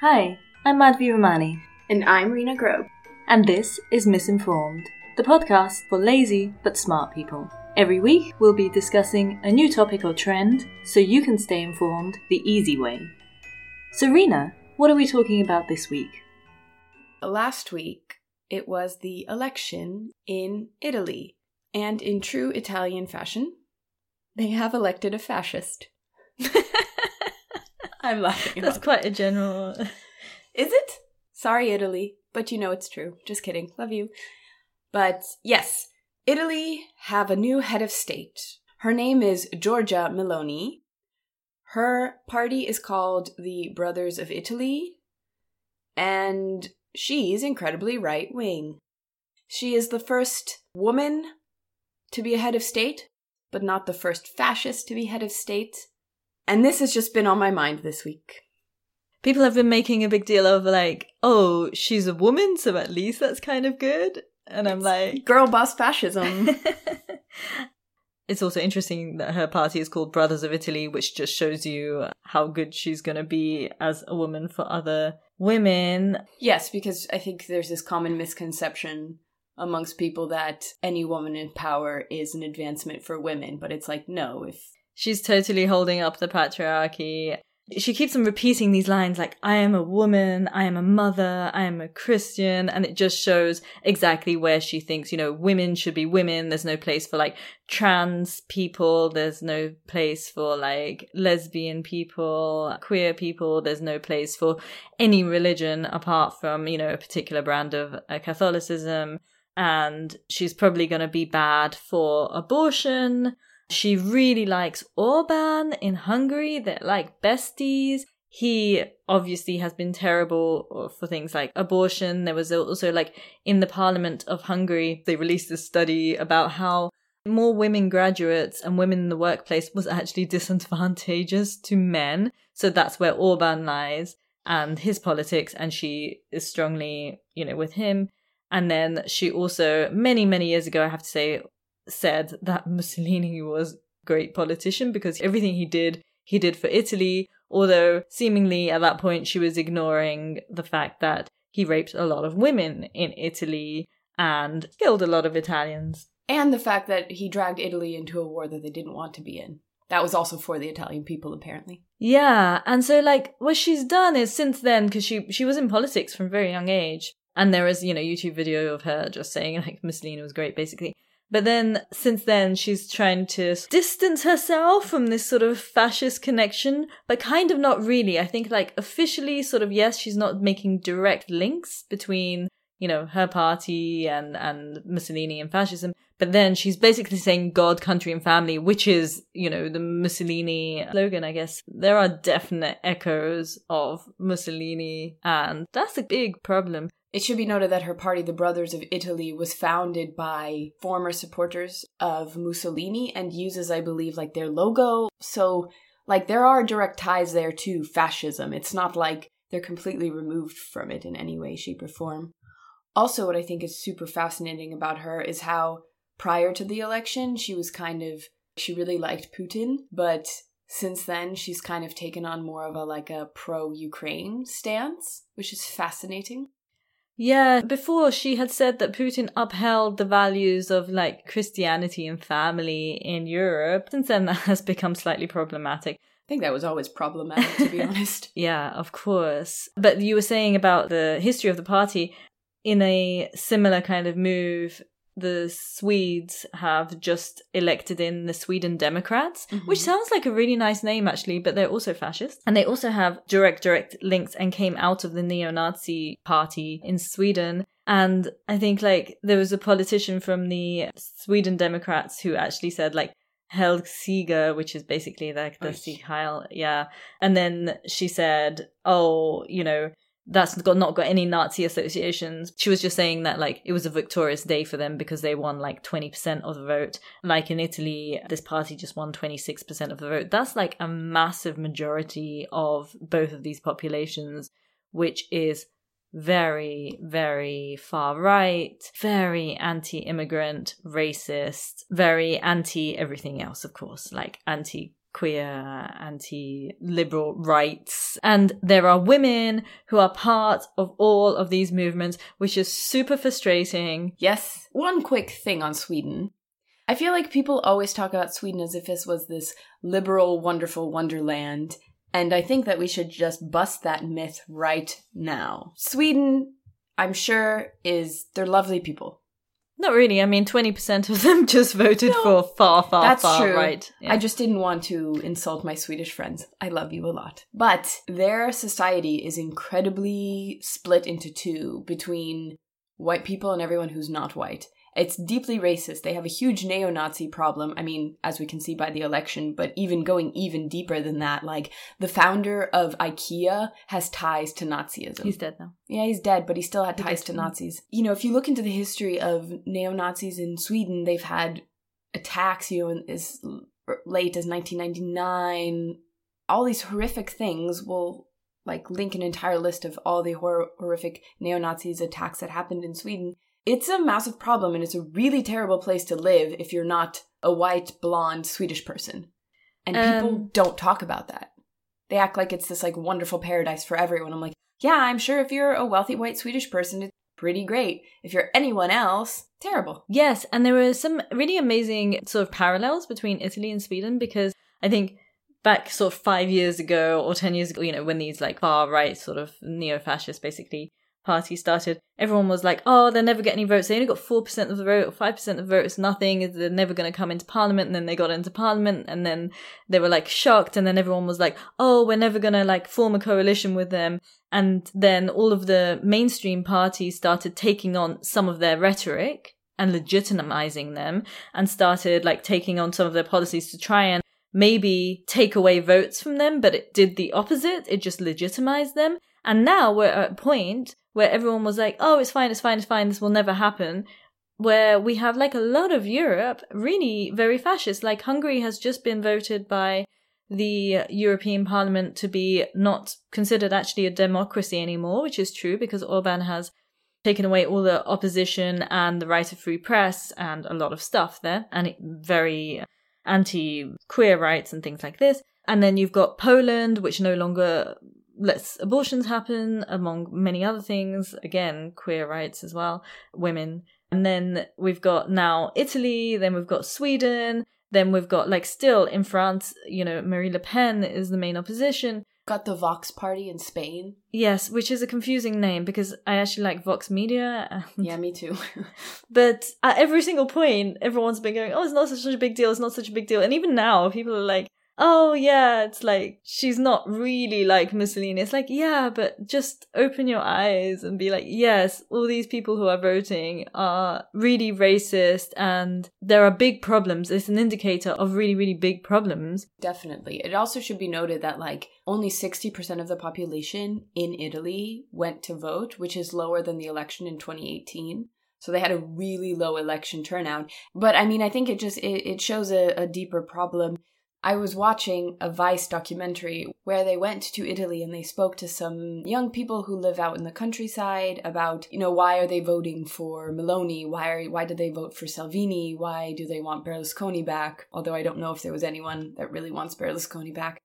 Hi, I'm Madhvi Romani. And I'm Rena Grobe. and this is Misinformed, the podcast for lazy but smart people. Every week, we'll be discussing a new topic or trend so you can stay informed the easy way. So, Rena, what are we talking about this week? Last week, it was the election in Italy. And in true Italian fashion, they have elected a fascist. I'm laughing. That's quite a general. Is it? Sorry, Italy, but you know it's true. Just kidding. Love you. But yes, Italy have a new head of state. Her name is Giorgia Meloni. Her party is called the Brothers of Italy, and she's incredibly right wing. She is the first woman to be a head of state, but not the first fascist to be head of state. And this has just been on my mind this week. People have been making a big deal of like, oh, she's a woman, so at least that's kind of good. And I'm like, Girl boss fascism. it's also interesting that her party is called Brothers of Italy, which just shows you how good she's going to be as a woman for other women. yes, because I think there's this common misconception amongst people that any woman in power is an advancement for women, but it's like, no, if She's totally holding up the patriarchy. She keeps on repeating these lines like, I am a woman, I am a mother, I am a Christian, and it just shows exactly where she thinks, you know, women should be women. There's no place for like trans people. There's no place for like lesbian people, queer people. There's no place for any religion apart from, you know, a particular brand of uh, Catholicism. And she's probably going to be bad for abortion. She really likes Orban in Hungary. They're like besties. He obviously has been terrible uh, for things like abortion. There was also like in the parliament of Hungary, they released a study about how more women graduates and women in the workplace was actually disadvantageous to men. So that's where Orban lies and his politics. And she is strongly, you know, with him. And then she also, many, many years ago, I have to say, said that Mussolini was a great politician because everything he did, he did for Italy. Although seemingly at that point she was ignoring the fact that he raped a lot of women in Italy and killed a lot of Italians. and the fact that he dragged Italy into a war that they didn't want to be in. That was also for the Italian people, apparently. Yeah, and so like what she's done is since then because she she was in politics from a very young age, and there is you know YouTube video of her just saying like Mussolini was great basically. But then since then she's trying to distance herself from this sort of fascist connection, but kind of not really. I think like officially sort of yes, she's not making direct links between you know her party and and Mussolini and fascism. But then she's basically saying God, country, and family, which is, you know, the Mussolini slogan, I guess. There are definite echoes of Mussolini, and that's a big problem. It should be noted that her party, the Brothers of Italy, was founded by former supporters of Mussolini and uses, I believe, like their logo. So, like, there are direct ties there to fascism. It's not like they're completely removed from it in any way, shape, or form. Also, what I think is super fascinating about her is how prior to the election, she was kind of, she really liked Putin, but since then, she's kind of taken on more of a like a pro Ukraine stance, which is fascinating. Yeah, before she had said that Putin upheld the values of like Christianity and family in Europe. Since then, that has become slightly problematic. I think that was always problematic, to be honest. Yeah, of course. But you were saying about the history of the party in a similar kind of move. The Swedes have just elected in the Sweden Democrats, which mm-hmm. sounds like a really nice name actually, but they're also fascist. And they also have direct, direct links and came out of the neo Nazi party in Sweden. And I think like there was a politician from the Sweden Democrats who actually said like, Helsiga, which is basically like the. Sieg Heil, yeah. And then she said, "Oh, you know, that's got not got any Nazi associations." She was just saying that like it was a victorious day for them because they won like twenty percent of the vote. Like in Italy, this party just won twenty six percent of the vote. That's like a massive majority of both of these populations, which is very, very far right, very anti immigrant, racist, very anti everything else, of course, like anti queer, anti-liberal rights. And there are women who are part of all of these movements, which is super frustrating. Yes. One quick thing on Sweden. I feel like people always talk about Sweden as if this was this liberal, wonderful wonderland. And I think that we should just bust that myth right now. Sweden, I'm sure, is, they're lovely people. Not really. I mean, 20% of them just voted No, for far, far, That's far true. right. Yeah. I just didn't want to insult my Swedish friends. I love you a lot. But their society is incredibly split into two between white people and everyone who's not white. It's deeply racist. They have a huge neo Nazi problem. I mean, as we can see by the election, but even going even deeper than that, like the founder of IKEA has ties to Nazism. He's dead now. Yeah, he's dead, but he still had He ties to too. Nazis. You know, if you look into the history of neo Nazis in Sweden, they've had attacks, you know, in- as late as 1999. All these horrific things will like link an entire list of all the hor- horrific neo Nazis attacks that happened in Sweden. It's a massive problem and it's a really terrible place to live if you're not a white, blonde Swedish person. And people Um, don't talk about that. They act like it's this like wonderful paradise for everyone. I'm like, yeah, I'm sure if you're a wealthy white Swedish person, it's pretty great. If you're anyone else, terrible. Yes, and there were some really amazing sort of parallels between Italy and Sweden because I think back sort of five years ago or ten years ago, you know, when these like far right sort of neo fascist basically parties started, everyone was like, oh, they'll never get any votes. They only got 4% of the vote or 5% of the vote. Nothing. They're never going to come into parliament. And then they got into parliament and then they were like shocked. And then everyone was like, oh, we're never going to like form a coalition with them. And then all of the mainstream parties started taking on some of their rhetoric and legitimizing them and started like taking on some of their policies to try and maybe take away votes from them, but it did the opposite. It just legitimized them. And now we're at a point where everyone was like, oh, it's fine, it's fine, it's fine, this will never happen. Where we have like a lot of Europe really very fascist. Like Hungary has just been voted by the European Parliament to be not considered actually a democracy anymore, which is true because Orban has taken away all the opposition and the right of free press and a lot of stuff there, and very anti queer rights and things like this. And then you've got Poland, which no longer lets abortions happen, among many other things. Again, queer rights as well, women. And then we've got now Italy, then we've got Sweden, then we've got like still in France, you know, Marie Le Pen is the main opposition. Got the Vox Party in Spain. Yes, which is a confusing name because I actually like Vox Media. Yeah, me too. But at every single point, everyone's been going, oh, it's not such a big deal, it's not such a big deal. And even now, people are like, oh, yeah, it's like, she's not really like Mussolini. It's like, yeah, but just open your eyes and be like, yes, all these people who are voting are really racist and there are big problems. It's an indicator of really, really big problems. Definitely. It also should be noted that like only 60% of the population in Italy went to vote, which is lower than the election in 2018. So they had a really low election turnout. But I mean, I think it just it, it shows a, a deeper problem. I was watching a Vice documentary where they went to Italy and they spoke to some young people who live out in the countryside about, you know, why are they voting for Meloni? Why are why did they vote for Salvini? Why do they want Berlusconi back? Although I don't know if there was anyone that really wants Berlusconi back.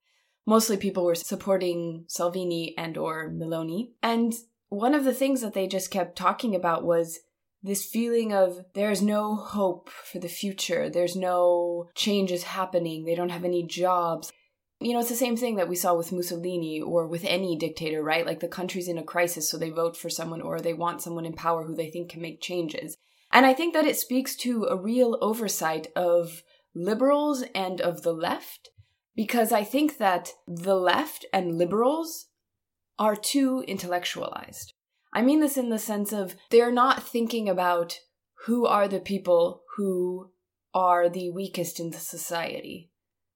Mostly people were supporting Salvini and or Meloni. And one of the things that they just kept talking about was this feeling of there's no hope for the future. There's no changes happening. They don't have any jobs. You know, it's the same thing that we saw with Mussolini or with any dictator, right? Like the country's in a crisis, so they vote for someone or they want someone in power who they think can make changes. And I think that it speaks to a real oversight of liberals and of the left, because I think that the left and liberals are too intellectualized. I mean this in the sense of they're not thinking about who are the people who are the weakest in the society.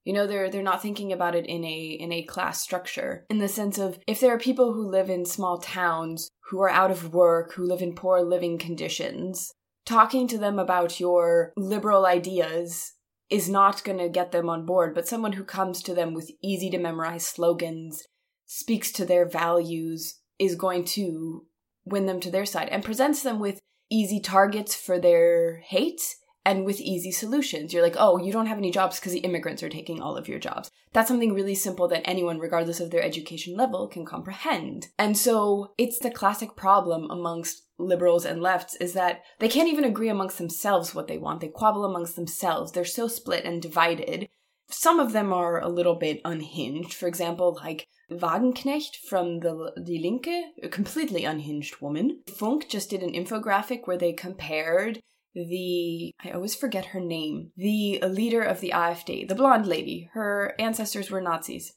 You know, they're they're not thinking about it in a in a class structure. In the sense of if there are people who live in small towns, who are out of work, who live in poor living conditions, talking to them about your liberal ideas is not going to get them on board, but someone who comes to them with easy to memorize slogans, speaks to their values, is going to win them to their side and presents them with easy targets for their hate and with easy solutions. You're like, oh, you don't have any jobs because the immigrants are taking all of your jobs. That's something really simple that anyone, regardless of their education level, can comprehend. And so it's the classic problem amongst liberals and lefts is that they can't even agree amongst themselves what they want. They quabble amongst themselves. They're so split and divided. Some of them are a little bit unhinged. For example, like Wagenknecht from the Die Linke, a completely unhinged woman. Funk just did an infographic where they compared the I always forget her name, the leader of the AfD, the blonde lady. Her ancestors were Nazis.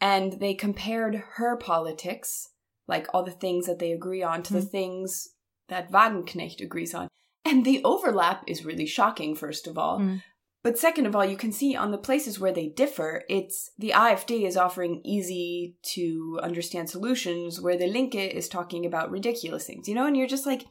And they compared her politics, like all the things that they agree on, to mm. the hmm. things that Wagenknecht agrees on. And the overlap is really shocking, first of all. Mm. But second of all, you can see on the places where they differ, it's the AfD is offering easy to understand solutions, where the Linke is talking about ridiculous things, you know, and you're just like,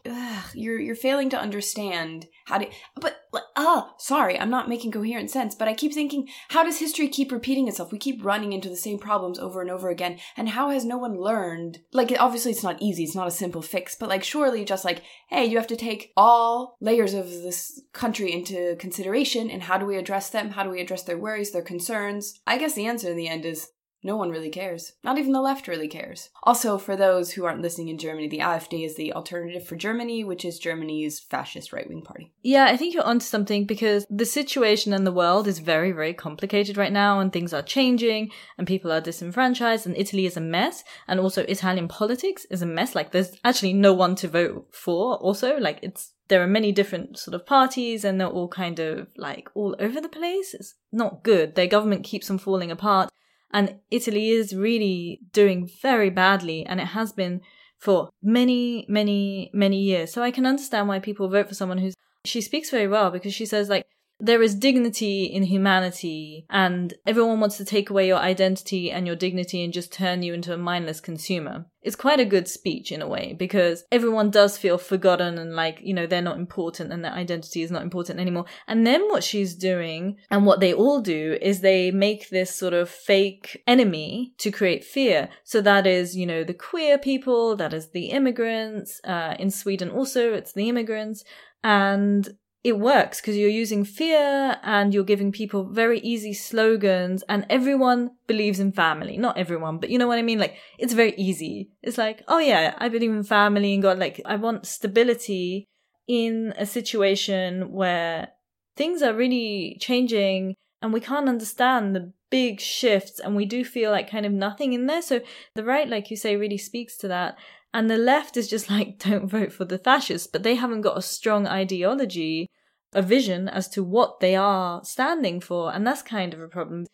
you're you're failing to understand how to. But oh, sorry, I'm not making coherent sense. But I keep thinking, how does history keep repeating itself? We keep running into the same problems over and over again, and how has no one learned? Like, obviously, it's not easy. It's not a simple fix, but like, surely, just like, hey, you have to take all layers of this country into consideration, and how do we address them? How do we address their worries, their concerns? I guess the answer in the end is no one really cares. Not even the left really cares. Also, for those who aren't listening in Germany, the AfD is the Alternative for Germany, which is Germany's fascist right wing party. Yeah, I think you're onto something because the situation in the world is very, very complicated right now, and things are changing, and people are disenfranchised, and Italy is a mess, and also Italian politics is a mess. Like, there's actually no one to vote for, also. Like, it's there are many different sort of parties and they're all kind of like all over the place. It's not good. Their government keeps on falling apart. And Italy is really doing very badly and it has been for many, many, many years. So I can understand why people vote for someone who's, she speaks very well because she says like, there is dignity in humanity and everyone wants to take away your identity and your dignity and just turn you into a mindless consumer. It's quite a good speech in a way because everyone does feel forgotten and like, you know, they're not important and their identity is not important anymore. And then what she's doing and what they all do is they make this sort of fake enemy to create fear. So that is, you know, the queer people, that is the immigrants, uh, in Sweden also it's the immigrants. And it works because you're using fear and you're giving people very easy slogans and everyone believes in family. Not everyone, but you know what I mean? Like, it's very easy. It's like, oh yeah, I believe in family and God, like, I want stability in a situation where things are really changing and we can't understand the big shifts and we do feel like kind of nothing in there. So the right, like you say, really speaks to that. And the left is just like, don't vote for the fascists, but they haven't got a strong ideology, a vision as to what they are standing for. And that's kind of a problem.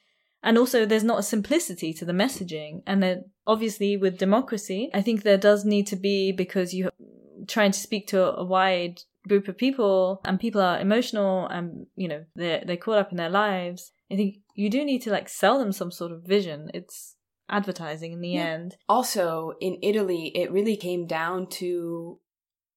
And also, there's not a simplicity to the messaging. And then, obviously, with democracy, I think there does need to be because you're trying to speak to a wide group of people and people are emotional and, you know, they're, they're caught up in their lives. I think you do need to like sell them some sort of vision. It's, advertising in the yeah. end. Also, in Italy, it really came down to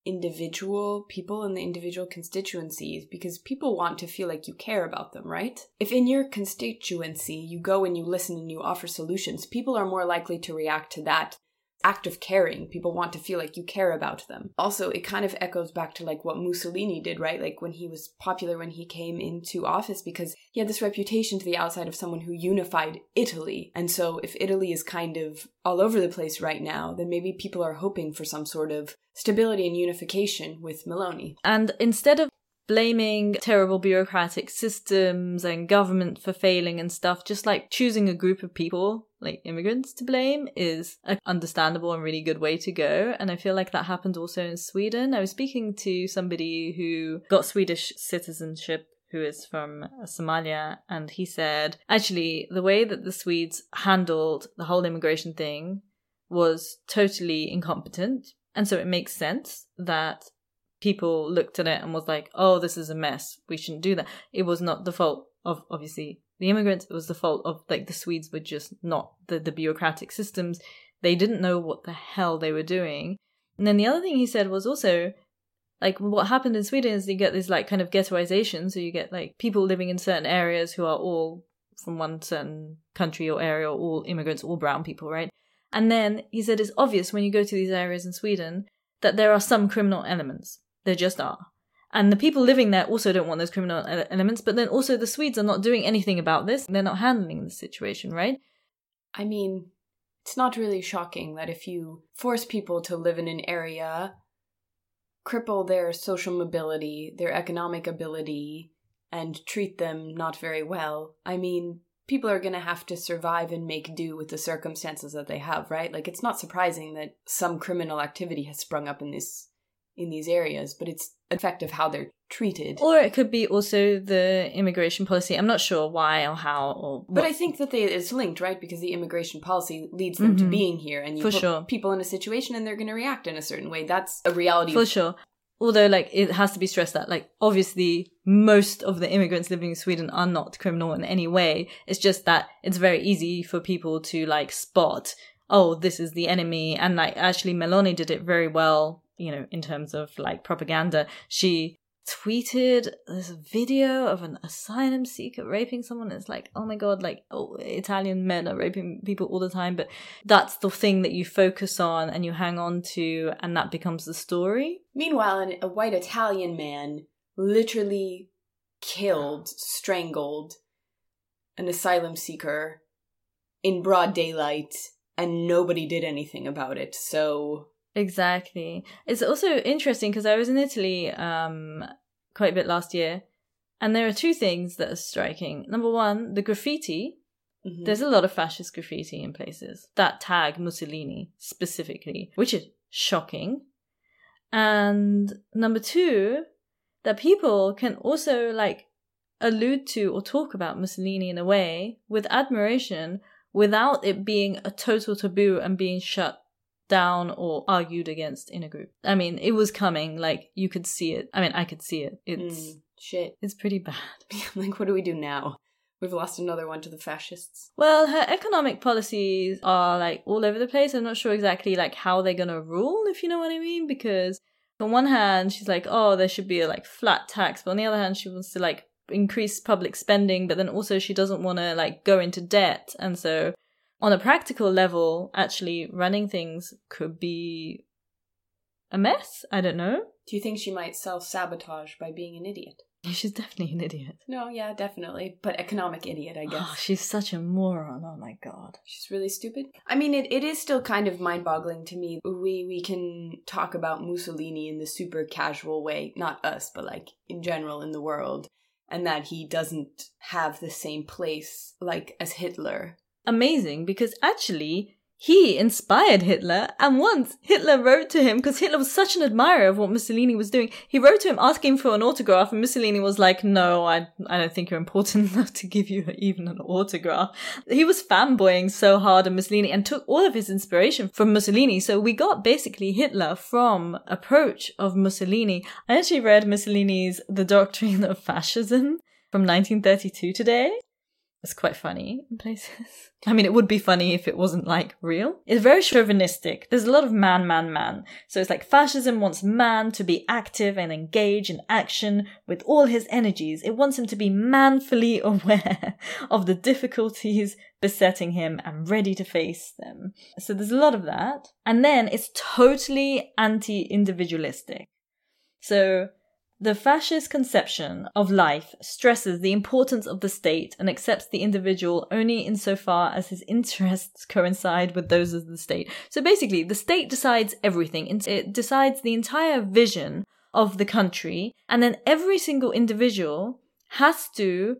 individual people in the individual constituencies because people want to feel like you care about them, right? If in your constituency you go and you listen and you offer solutions, people are more likely to react to that act of caring. People want to feel like you care about them. Also, it kind of echoes back to like what Mussolini did, right? Like when he was popular when he came into office because he had this reputation to the outside of someone who unified Italy. And so if Italy is kind of all over the place right now, then maybe people are hoping for some sort of stability and unification with Meloni. And instead of blaming terrible bureaucratic systems and government for failing and stuff, just like choosing a group of people, like immigrants, to blame is an understandable and really good way to go. And I feel like that happened also in Sweden. I was speaking to somebody who got Swedish citizenship who is from uh, Somalia, and he said, actually, the way that the Swedes handled the whole immigration thing was totally incompetent. And so it makes sense that people looked at it and was like, oh, this is a mess. We shouldn't do that. It was not the fault of obviously the immigrants. It was the fault of like the Swedes were just not the, the bureaucratic systems. They didn't know what the hell they were doing. And then the other thing he said was also like what happened in Sweden is you get this like kind of ghettoization. So you get like people living in certain areas who are all from one certain country or area, or all immigrants, all brown people, right? And then he said it's obvious when you go to these areas in Sweden that there are some criminal elements. There just are. And the people living there also don't want those criminal elements, but then also the Swedes are not doing anything about this. They're not handling the situation, right? I mean, it's not really shocking that if you force people to live in an area, cripple their social mobility, their economic ability, and treat them not very well, I mean, people are going to have to survive and make do with the circumstances that they have, right? Like it's not surprising that some criminal activity has sprung up in this in these areas, but it's effect of how they're treated. Or it could be also the immigration policy. I'm not sure why or how or But I think that they, it's linked, right? Because the immigration policy leads them to Mhm. being here, and you For put sure. people in a situation, and they're going to react in a certain way. That's a reality. For sure. Although, like, it has to be stressed that, like, obviously, most of the immigrants living in Sweden are not criminal in any way. It's just that it's very easy for people to, like, spot, oh, this is the enemy. And, like, actually, Meloni did it very well, you know, in terms of, like, propaganda. She tweeted this video of an asylum seeker raping someone. It's like, oh my god, like oh, Italian men are raping people all the time, but that's the thing that you focus on and you hang on to, and that becomes the story. Meanwhile, an, a white Italian man literally killed, strangled an asylum seeker in broad daylight, and nobody did anything about it. So, Exactly. It's also interesting because I was in Italy um quite a bit last year, and there are two things that are striking. Number one, the graffiti. mhm. There's a lot of fascist graffiti in places that tag Mussolini specifically, which is shocking. And number two, that people can also like allude to or talk about Mussolini in a way with admiration without it being a total taboo and being shut down or argued against in a group. I mean, it was coming, like you could see it. I mean, I could see it. It's Mm, shit. it's pretty bad. like, what do we do now? We've lost another one to the fascists. Well, her economic policies are like all over the place. I'm not sure exactly like how they're gonna rule, if you know what I mean, because on one hand she's like, oh, there should be a like flat tax, but on the other hand she wants to like increase public spending, but then also she doesn't want to like go into debt, and so on a practical level, actually running things could be a mess. I don't know. Do you think she might self sabotage by being an idiot? She's definitely an idiot. No, yeah, definitely. But economic idiot, I guess. Oh, she's such a moron. Oh my god. She's really stupid. I mean, it, it is still kind of mind boggling to me. We we can talk about Mussolini in the super casual way, not us, but like in general in the world, and that he doesn't have the same place like as Hitler. Amazing because actually he inspired Hitler and once Hitler wrote to him because Hitler was such an admirer of what Mussolini was doing he wrote to him asking for an autograph and Mussolini was like no I I don't think you're important enough to give you even an autograph. He was fanboying so hard on Mussolini and took all of his inspiration from Mussolini. So we got basically Hitler from approach of Mussolini. I actually read Mussolini's The Doctrine of Fascism from 1932 today it's quite funny in places. I mean, it would be funny if it wasn't like real. It's very chauvinistic. There's a lot of man, man, man. So it's like fascism wants man to be active and engage in action with all his energies. It wants him to be manfully aware of the difficulties besetting him and ready to face them. So there's a lot of that. And then it's totally anti-individualistic. So the fascist conception of life stresses the importance of the state and accepts the individual only insofar as his interests coincide with those of the state. So basically, the state decides everything. It decides the entire vision of the country, and then every single individual has to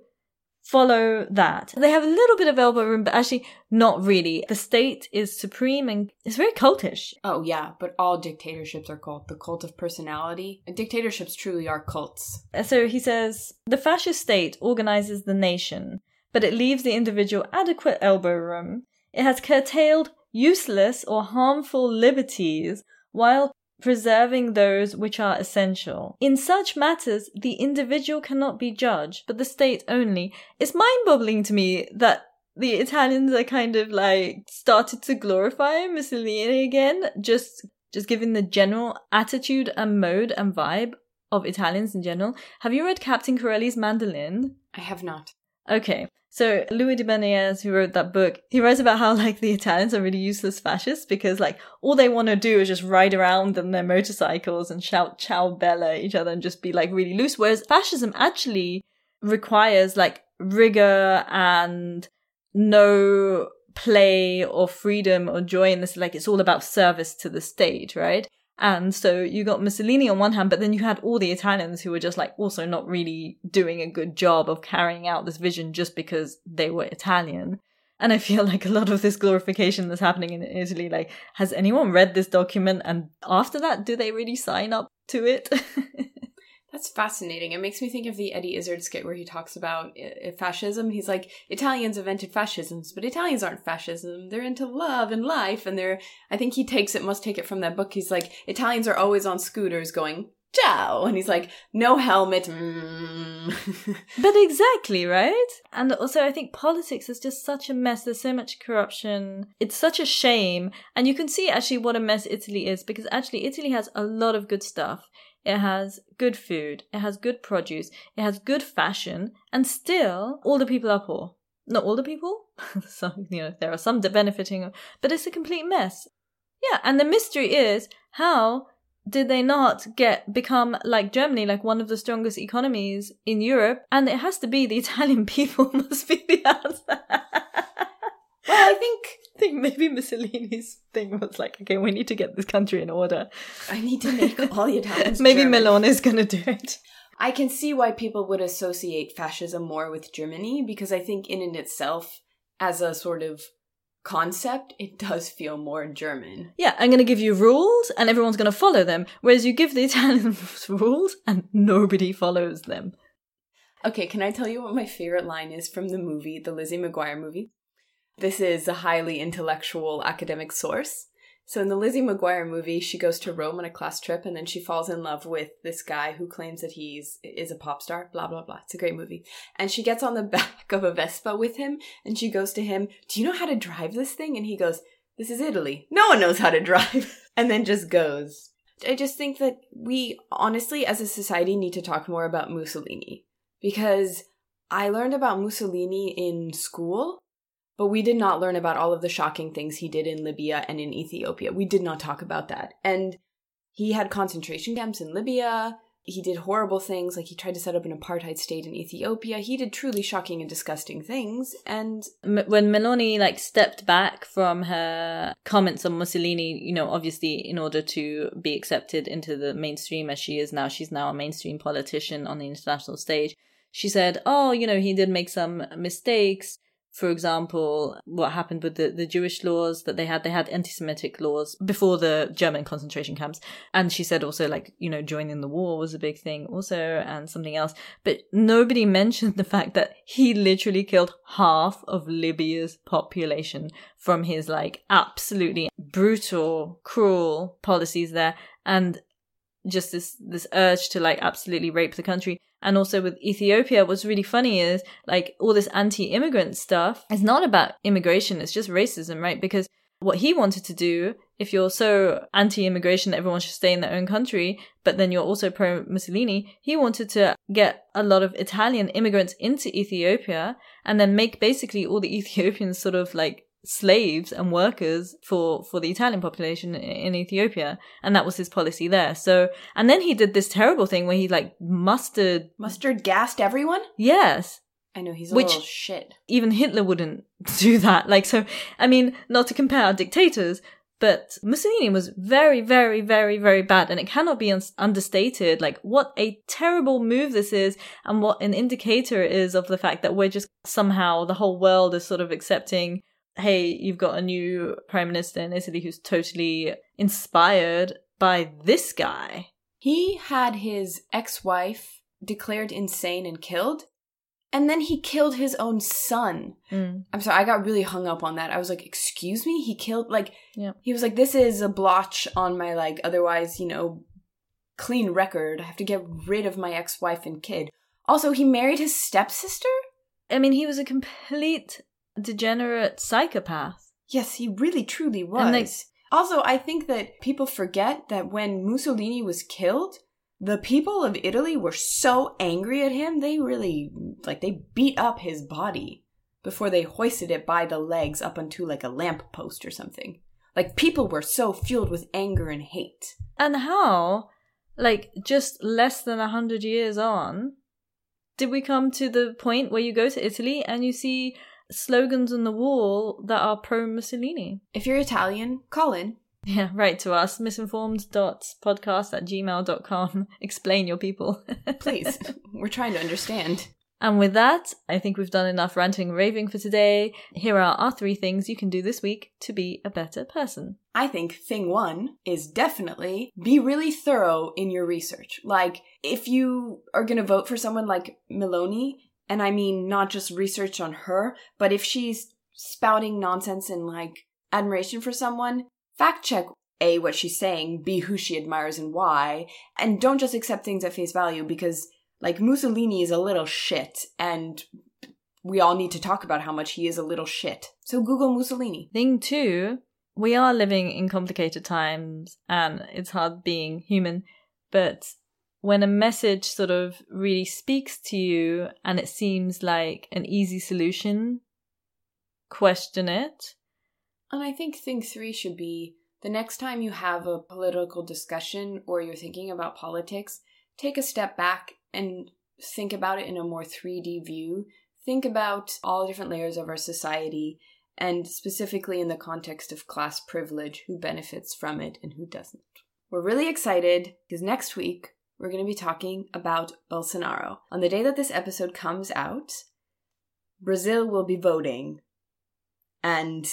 follow that. They have a little bit of elbow room, but actually not really. The state is supreme and it's very cultish. Oh yeah, but all dictatorships are called the cult of personality. Dictatorships truly are cults. Uh, so he says the fascist state organizes the nation, but it leaves the individual adequate elbow room. It has curtailed useless or harmful liberties while preserving those which are essential. In such matters, the individual cannot be judged, but the state only. It's mind boggling to me that the Italians are kind of like started to glorify Mussolini again, just just given the general attitude and mode and vibe of Italians in general. Have you read Captain Corelli's Mandolin? I have not. Okay. So Louis de Bernières, who wrote that book, he writes about how like the Italians are really useless fascists because like all they want to do is just ride around on their motorcycles and shout ciao bella at each other and just be like really loose. Whereas fascism actually requires like rigor and no play or freedom or joy in this. Like it's all about service to the state, right? And so you got Mussolini on one hand, but then you had all the Italians who were just like also not really doing a good job of carrying out this vision just because they were Italian. And I feel like a lot of this glorification that's happening in Italy, like, has anyone read this document? And after that, do they really sign up to it? That's fascinating. It makes me think of the Eddie Izzard skit where he talks about uh, fascism. He's like, Italians invented fascisms, but Italians aren't fascism. They're into love and life, and they're. I think he takes it, must take it from that book. He's like, Italians are always on scooters going ciao, and he's like, no helmet. Mm. but exactly right. And also, I think politics is just such a mess. There's so much corruption. It's such a shame, and you can see actually what a mess Italy is because actually Italy has a lot of good stuff. It has good food. It has good produce. It has good fashion. And still, all the people are poor. Not all the people. so, you know, there are some benefiting, but it's a complete mess. Yeah. And the mystery is how did they not get become like Germany, like one of the strongest economies in Europe? And it has to be the Italian people must be the answer. well, I think think maybe Mussolini's thing was like, okay, we need to get this country in order. I need to make all the Italians. maybe German. Meloni is going to do it. I can see why people would associate fascism more with Germany because I think in and itself, as a sort of concept, it does feel more German. Yeah, I'm going to give you rules and everyone's going to follow them, whereas you give the Italians rules and nobody follows them. Okay, can I tell you what my favorite line is from the movie, the Lizzie McGuire movie? This is a highly intellectual academic source. So in the Lizzie McGuire movie, she goes to Rome on a class trip and then she falls in love with this guy who claims that he's is a pop star, blah blah blah. It's a great movie. And she gets on the back of a Vespa with him and she goes to him, "Do you know how to drive this thing?" And he goes, "This is Italy. No one knows how to drive." and then just goes. I just think that we honestly as a society need to talk more about Mussolini because I learned about Mussolini in school but we did not learn about all of the shocking things he did in Libya and in Ethiopia. We did not talk about that. And he had concentration camps in Libya. He did horrible things, like he tried to set up an apartheid state in Ethiopia. He did truly shocking and disgusting things. And when Meloni like stepped back from her comments on Mussolini, you know, obviously in order to be accepted into the mainstream as she is now, she's now a mainstream politician on the international stage. She said, "Oh, you know, he did make some mistakes." For example, what happened with the, the Jewish laws that they had, they had anti-Semitic laws before the German concentration camps. And she said also like, you know, joining the war was a big thing also and something else. But nobody mentioned the fact that he literally killed half of Libya's population from his like absolutely brutal, cruel policies there. And just this, this urge to like absolutely rape the country and also with Ethiopia, what's really funny is like all this anti-immigrant stuff is not about immigration. It's just racism, right? Because what he wanted to do, if you're so anti-immigration that everyone should stay in their own country, but then you're also pro-Mussolini, he wanted to get a lot of Italian immigrants into Ethiopia and then make basically all the Ethiopians sort of like slaves and workers for for the Italian population in Ethiopia and that was his policy there so and then he did this terrible thing where he like mustard mustard gassed everyone yes I know he's a Which little shit. Even Hitler wouldn't do that. Like, so, I mean, not to compare our dictators, but Mussolini was very, very, very, very bad. And it cannot be un- understated, like, what a terrible move this is and what an indicator is of the fact that we're just somehow, the whole world is sort of accepting hey, you've got a new prime minister in Italy who's totally inspired by this guy. He had his ex wife declared insane and killed. And then he killed his own son. Mm. I'm sorry, I got really hung up on that. I was like, excuse me? He killed, like, yeah. he was like, this is a blotch on my, like, otherwise, you know, clean record. I have to get rid of my ex wife and kid. Also, he married his stepsister? I mean, he was a complete degenerate psychopath. Yes, he really truly was. They- also, I think that people forget that when Mussolini was killed, the people of Italy were so angry at him, they really, like, they beat up his body before they hoisted it by the legs up onto, like, a lamp post or something. Like, people were so fueled with anger and hate. And how, like, just less than a hundred years on, did we come to the point where you go to Italy and you see slogans on the wall that are pro Mussolini? If you're Italian, call in. Yeah, write to us, misinformed.podcast at gmail.com. Explain your people. Please. We're trying to understand. And with that, I think we've done enough ranting and raving for today. Here are our three things you can do this week to be a better person. I think thing one is definitely be really thorough in your research. Like, if you are going to vote for someone like Meloni, and I mean not just research on her, but if she's spouting nonsense and like admiration for someone, fact check A, what she's saying, B, who she admires and why, and don't just accept things at face value because like Mussolini is a little shit and we all need to talk about how much he is a little shit. So Google Mussolini. Thing two, we are living in complicated times and it's hard being human, but when a message sort of really speaks to you and it seems like an easy solution, question it. And I think thing three should be the next time you have a political discussion or you're thinking about politics, take a step back and think about it in a more 3D view. Think about all different layers of our society and specifically in the context of class privilege, who benefits from it and who doesn't. We're really excited because next week we're going to be talking about Bolsonaro. On the day that this episode comes out, Brazil will be voting. And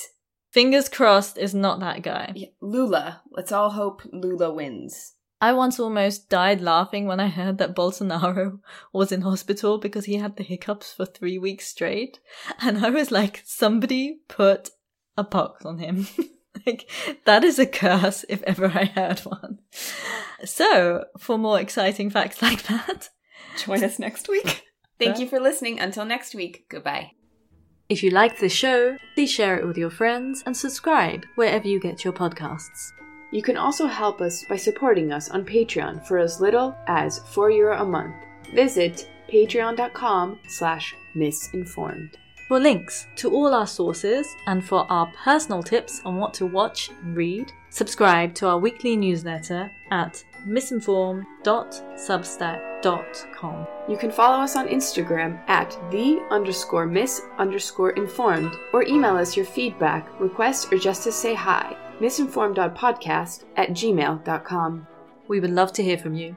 fingers crossed is not that guy. Lula. Let's all hope Lula wins. I once almost died laughing when I heard that Bolsonaro was in hospital because he had the hiccups for three weeks straight. And I was like, somebody put a pox on him. like, that is a curse if ever I heard one. So, for more exciting facts like that, join us next week. Thank you for listening. Until next week, goodbye. If you liked this show, please share it with your friends and subscribe wherever you get your podcasts. You can also help us by supporting us on Patreon for as little as 4 euro a month. Visit patreon.com slash misinformed. For links to all our sources and for our personal tips on what to watch and read, subscribe to our weekly newsletter at misinformed.substack.com. You can follow us on Instagram at the underscore miss underscore informed or email us your feedback, requests, or just to say hi misinformed.podcast at gmail.com. We would love to hear from you.